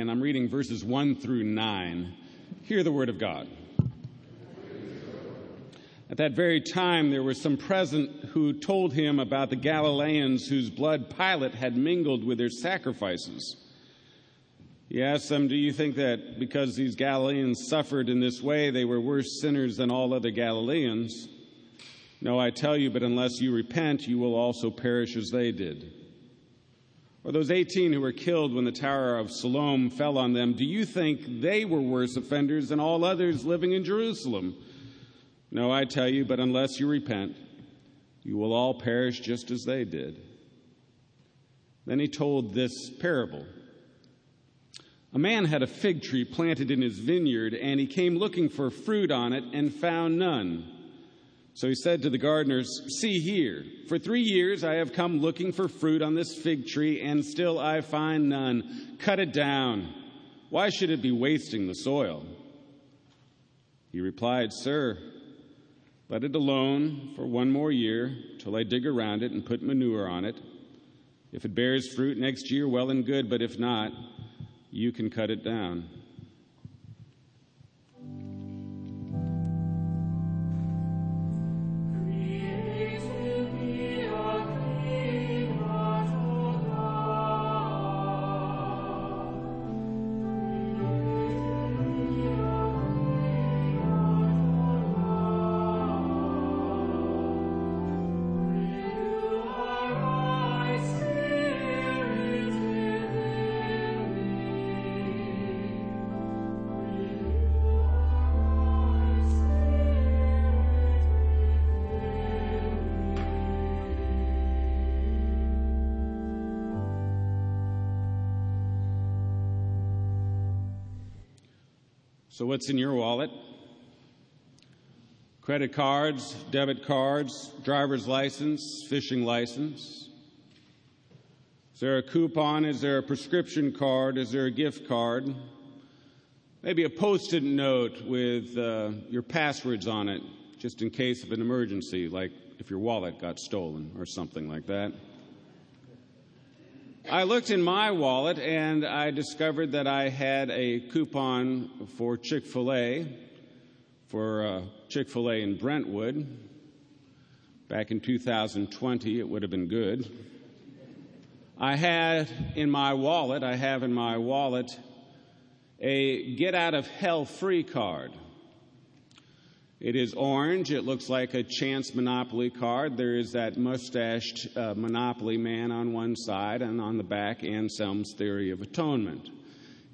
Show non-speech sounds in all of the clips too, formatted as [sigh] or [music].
and I'm reading verses 1 through 9. Hear the word of God. At that very time, there were some present who told him about the Galileans whose blood Pilate had mingled with their sacrifices. He asked them, Do you think that because these Galileans suffered in this way, they were worse sinners than all other Galileans? No, I tell you, but unless you repent, you will also perish as they did. Or those 18 who were killed when the Tower of Siloam fell on them, do you think they were worse offenders than all others living in Jerusalem? No, I tell you, but unless you repent, you will all perish just as they did. Then he told this parable. A man had a fig tree planted in his vineyard, and he came looking for fruit on it and found none. So he said to the gardeners, See here, for three years I have come looking for fruit on this fig tree, and still I find none. Cut it down. Why should it be wasting the soil? He replied, Sir, let it alone for one more year till I dig around it and put manure on it. If it bears fruit next year, well and good, but if not, you can cut it down. So, what's in your wallet? Credit cards, debit cards, driver's license, fishing license. Is there a coupon? Is there a prescription card? Is there a gift card? Maybe a post it note with uh, your passwords on it, just in case of an emergency, like if your wallet got stolen or something like that. I looked in my wallet and I discovered that I had a coupon for Chick fil A, for uh, Chick fil A in Brentwood. Back in 2020, it would have been good. I had in my wallet, I have in my wallet a get out of hell free card. It is orange. It looks like a chance Monopoly card. There is that mustached uh, Monopoly man on one side, and on the back, Anselm's Theory of Atonement.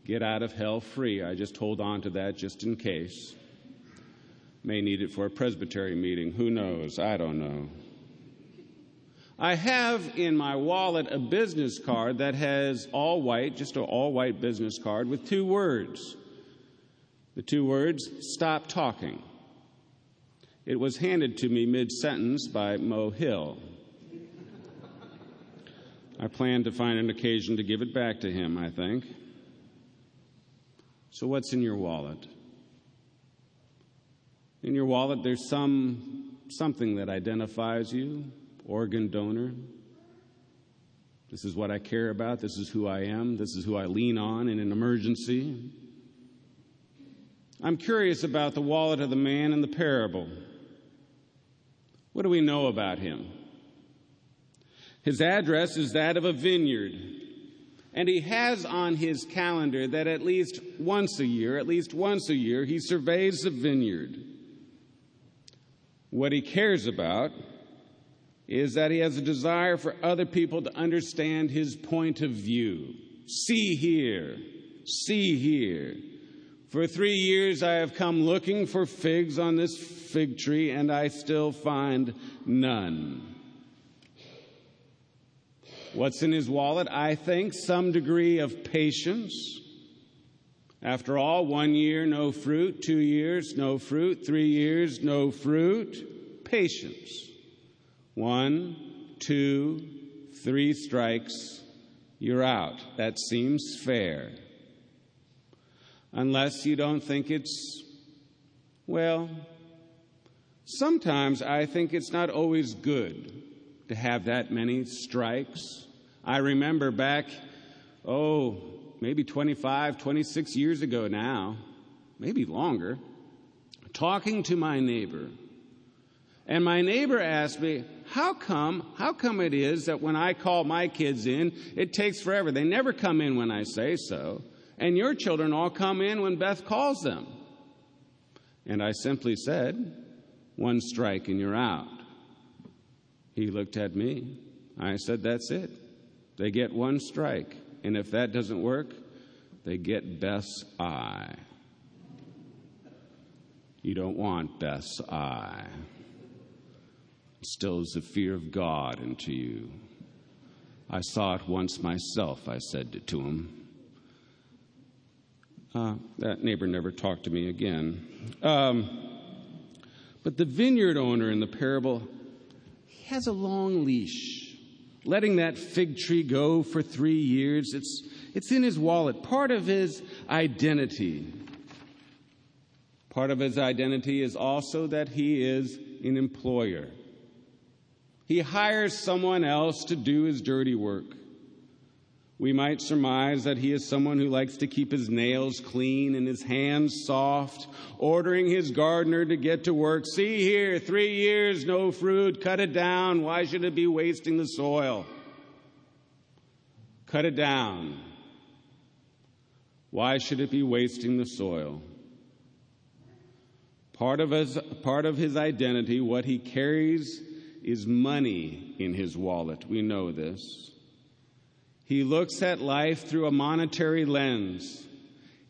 Get out of hell free. I just hold on to that just in case. May need it for a presbytery meeting. Who knows? I don't know. I have in my wallet a business card that has all white, just an all white business card with two words. The two words, stop talking. It was handed to me mid sentence by Mo Hill. I plan to find an occasion to give it back to him, I think. So, what's in your wallet? In your wallet, there's some something that identifies you organ donor. This is what I care about. This is who I am. This is who I lean on in an emergency. I'm curious about the wallet of the man in the parable. What do we know about him? His address is that of a vineyard. And he has on his calendar that at least once a year, at least once a year, he surveys the vineyard. What he cares about is that he has a desire for other people to understand his point of view. See here, see here. For three years I have come looking for figs on this fig tree, and I still find none. What's in his wallet? I think some degree of patience. After all, one year, no fruit. Two years, no fruit. Three years, no fruit. Patience. One, two, three strikes, you're out. That seems fair unless you don't think it's, well, sometimes I think it's not always good to have that many strikes. I remember back, oh, maybe 25, 26 years ago now, maybe longer, talking to my neighbor. And my neighbor asked me, how come, how come it is that when I call my kids in, it takes forever? They never come in when I say so. And your children all come in when Beth calls them. And I simply said, one strike and you're out. He looked at me. I said, that's it. They get one strike. And if that doesn't work, they get Beth's eye. You don't want Beth's eye. Instills the fear of God into you. I saw it once myself, I said to him. Uh, that neighbor never talked to me again. Um, but the vineyard owner in the parable, he has a long leash. Letting that fig tree go for three years, it's, it's in his wallet, part of his identity. Part of his identity is also that he is an employer. He hires someone else to do his dirty work. We might surmise that he is someone who likes to keep his nails clean and his hands soft, ordering his gardener to get to work. See here, three years, no fruit, cut it down. Why should it be wasting the soil? Cut it down. Why should it be wasting the soil? Part of his, part of his identity, what he carries, is money in his wallet. We know this. He looks at life through a monetary lens.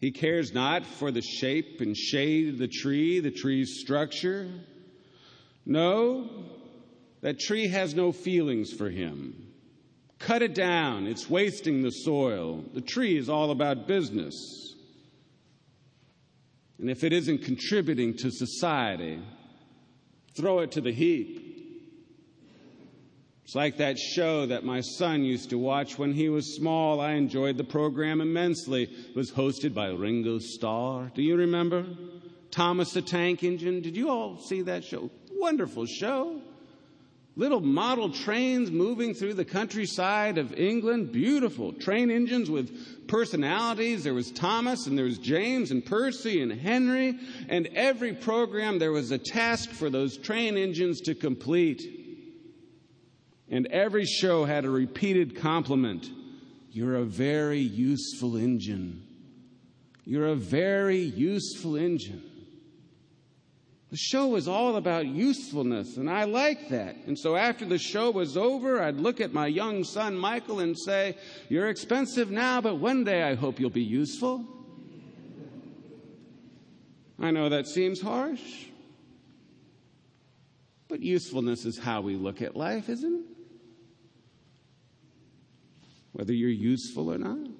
He cares not for the shape and shade of the tree, the tree's structure. No, that tree has no feelings for him. Cut it down, it's wasting the soil. The tree is all about business. And if it isn't contributing to society, throw it to the heap. It's like that show that my son used to watch when he was small. I enjoyed the program immensely. It was hosted by Ringo Starr. Do you remember? Thomas the Tank Engine. Did you all see that show? Wonderful show little model trains moving through the countryside of England. Beautiful train engines with personalities. There was Thomas and there was James and Percy and Henry. And every program there was a task for those train engines to complete. And every show had a repeated compliment. You're a very useful engine. You're a very useful engine. The show was all about usefulness, and I liked that. And so after the show was over, I'd look at my young son Michael and say, You're expensive now, but one day I hope you'll be useful. I know that seems harsh, but usefulness is how we look at life, isn't it? Whether you're useful or not.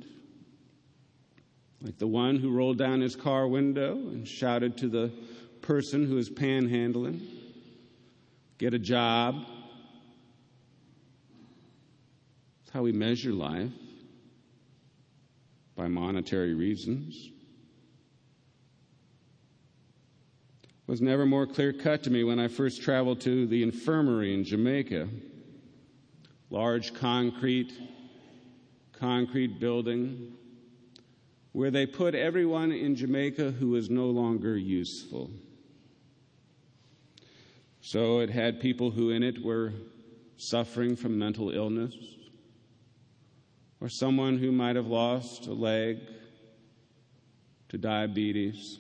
Like the one who rolled down his car window and shouted to the person who is panhandling, get a job. That's how we measure life by monetary reasons. It was never more clear cut to me when I first traveled to the infirmary in Jamaica. Large concrete, concrete building where they put everyone in Jamaica who was no longer useful. So it had people who in it were suffering from mental illness, or someone who might have lost a leg to diabetes.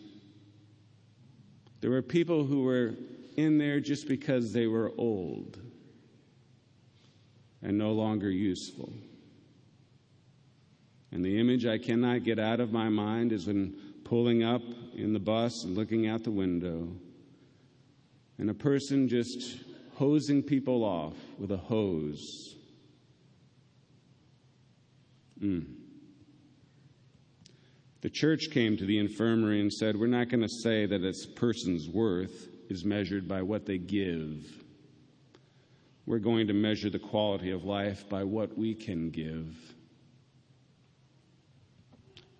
There were people who were in there just because they were old and no longer useful. And the image I cannot get out of my mind is when pulling up in the bus and looking out the window and a person just hosing people off with a hose. Mm. The church came to the infirmary and said, We're not going to say that a person's worth is measured by what they give. We're going to measure the quality of life by what we can give.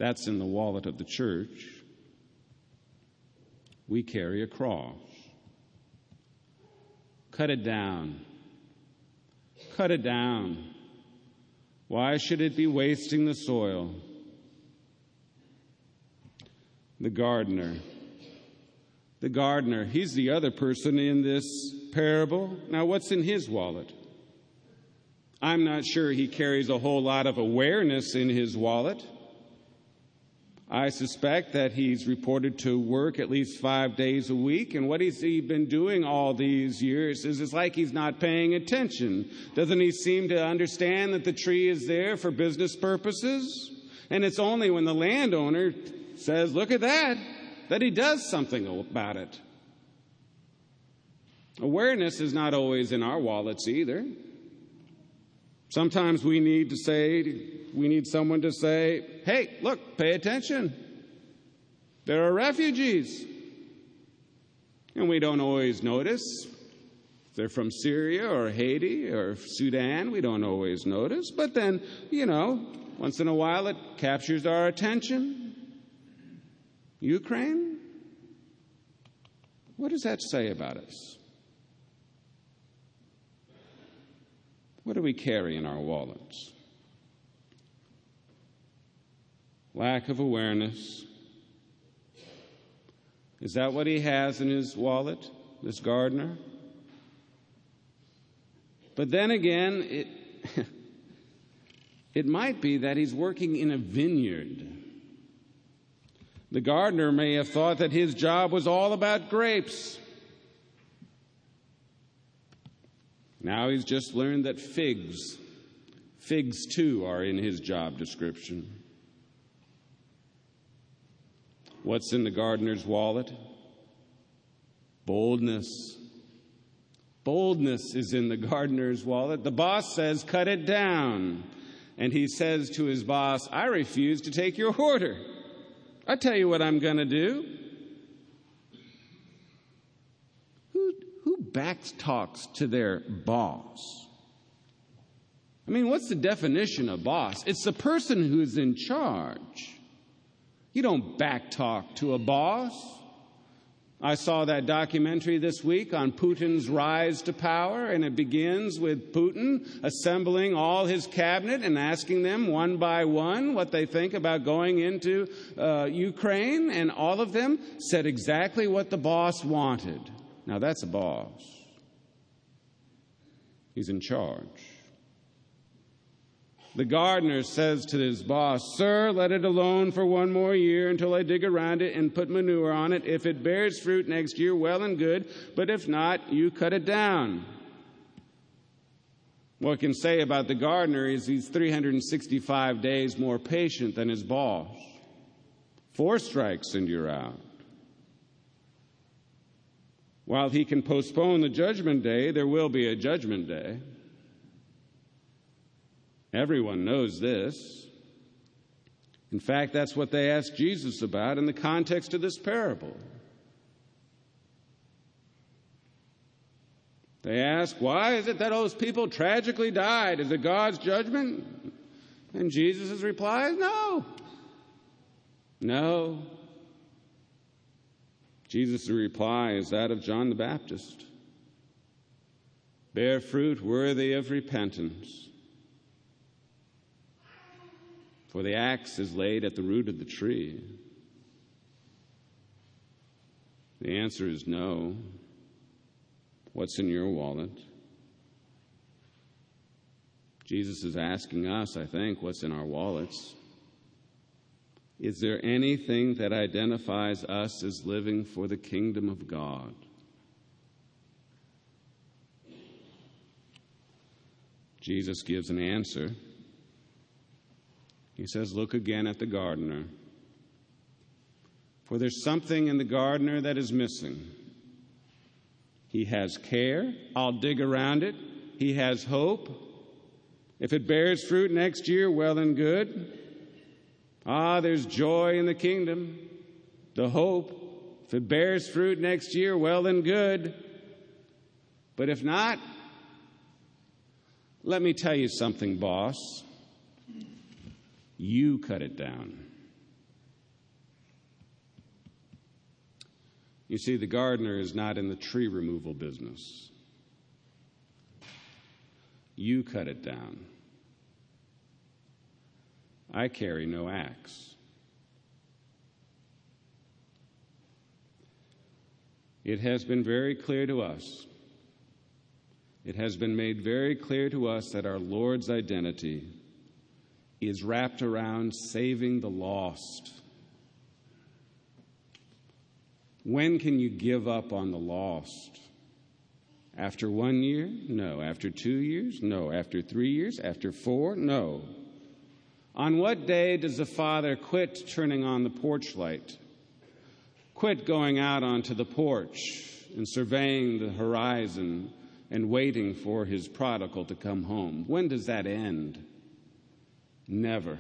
That's in the wallet of the church. We carry a cross. Cut it down. Cut it down. Why should it be wasting the soil? the gardener. The gardener, he's the other person in this parable. Now, what's in his wallet? I'm not sure he carries a whole lot of awareness in his wallet. I suspect that he's reported to work at least five days a week, and what has he been doing all these years is it's like he's not paying attention. Doesn't he seem to understand that the tree is there for business purposes? And it's only when the landowner says, Look at that, that he does something about it. Awareness is not always in our wallets either. Sometimes we need to say, we need someone to say, hey, look, pay attention. There are refugees. And we don't always notice. They're from Syria or Haiti or Sudan, we don't always notice. But then, you know, once in a while it captures our attention. Ukraine? What does that say about us? What do we carry in our wallets? Lack of awareness. Is that what he has in his wallet, this gardener? But then again, it, [laughs] it might be that he's working in a vineyard. The gardener may have thought that his job was all about grapes. Now he's just learned that figs, figs too, are in his job description. What's in the gardener's wallet? Boldness. Boldness is in the gardener's wallet. The boss says, cut it down. And he says to his boss, I refuse to take your order. I tell you what I'm going to do. Who who back talks to their boss. I mean, what's the definition of boss? It's the person who's in charge. You don't backtalk to a boss. I saw that documentary this week on Putin's rise to power, and it begins with Putin assembling all his cabinet and asking them one by one what they think about going into uh, Ukraine, and all of them said exactly what the boss wanted. Now that's a boss. He's in charge. The gardener says to his boss, Sir, let it alone for one more year until I dig around it and put manure on it. If it bears fruit next year, well and good, but if not, you cut it down. What I can say about the gardener is he's 365 days more patient than his boss. Four strikes and you're out. While he can postpone the judgment day, there will be a judgment day. Everyone knows this. In fact, that's what they asked Jesus about in the context of this parable. They ask, Why is it that those people tragically died? Is it God's judgment? And Jesus' reply is, No. No. Jesus' reply is that of John the Baptist Bear fruit worthy of repentance. For the axe is laid at the root of the tree. The answer is no. What's in your wallet? Jesus is asking us, I think, what's in our wallets. Is there anything that identifies us as living for the kingdom of God? Jesus gives an answer. He says, Look again at the gardener. For there's something in the gardener that is missing. He has care. I'll dig around it. He has hope. If it bears fruit next year, well and good. Ah, there's joy in the kingdom, the hope. If it bears fruit next year, well and good. But if not, let me tell you something, boss. You cut it down. You see, the gardener is not in the tree removal business. You cut it down. I carry no axe. It has been very clear to us. It has been made very clear to us that our Lord's identity is wrapped around saving the lost. When can you give up on the lost? After one year? No. After two years? No. After three years? After four? No. On what day does the father quit turning on the porch light? Quit going out onto the porch and surveying the horizon and waiting for his prodigal to come home? When does that end? Never.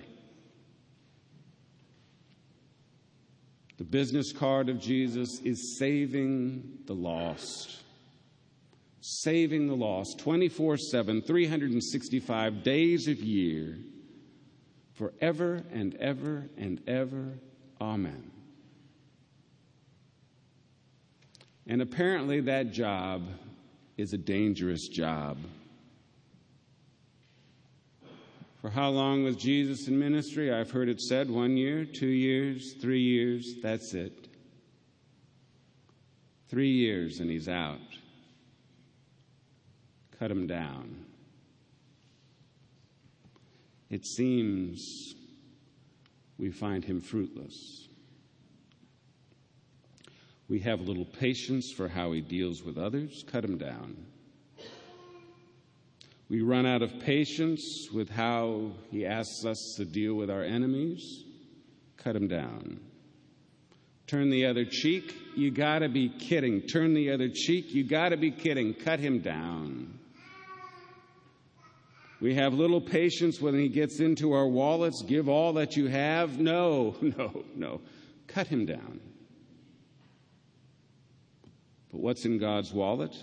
The business card of Jesus is saving the lost. Saving the lost 24 7, 365 days of year, forever and ever and ever. Amen. And apparently, that job is a dangerous job. For how long was Jesus in ministry? I've heard it said one year, two years, three years, that's it. Three years and he's out. Cut him down. It seems we find him fruitless. We have little patience for how he deals with others, cut him down. We run out of patience with how he asks us to deal with our enemies. Cut him down. Turn the other cheek. You gotta be kidding. Turn the other cheek. You gotta be kidding. Cut him down. We have little patience when he gets into our wallets. Give all that you have. No, [laughs] no, no. Cut him down. But what's in God's wallet?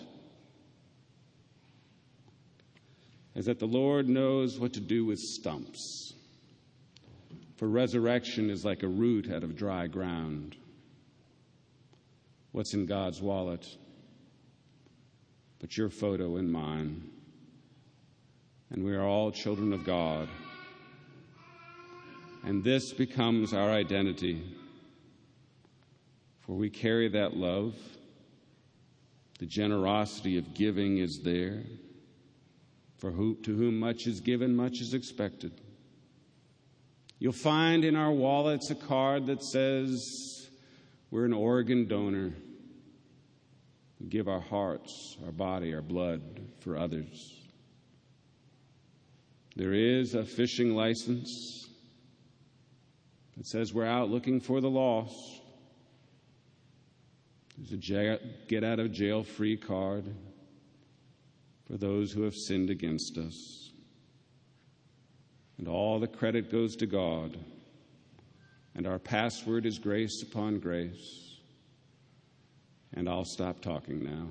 Is that the Lord knows what to do with stumps. For resurrection is like a root out of dry ground. What's in God's wallet? But your photo and mine. And we are all children of God. And this becomes our identity. For we carry that love. The generosity of giving is there. For who, to whom much is given, much is expected. You'll find in our wallets a card that says we're an organ donor. We give our hearts, our body, our blood for others. There is a fishing license that says we're out looking for the lost. There's a get out of jail free card for those who have sinned against us. And all the credit goes to God. And our password is grace upon grace. And I'll stop talking now.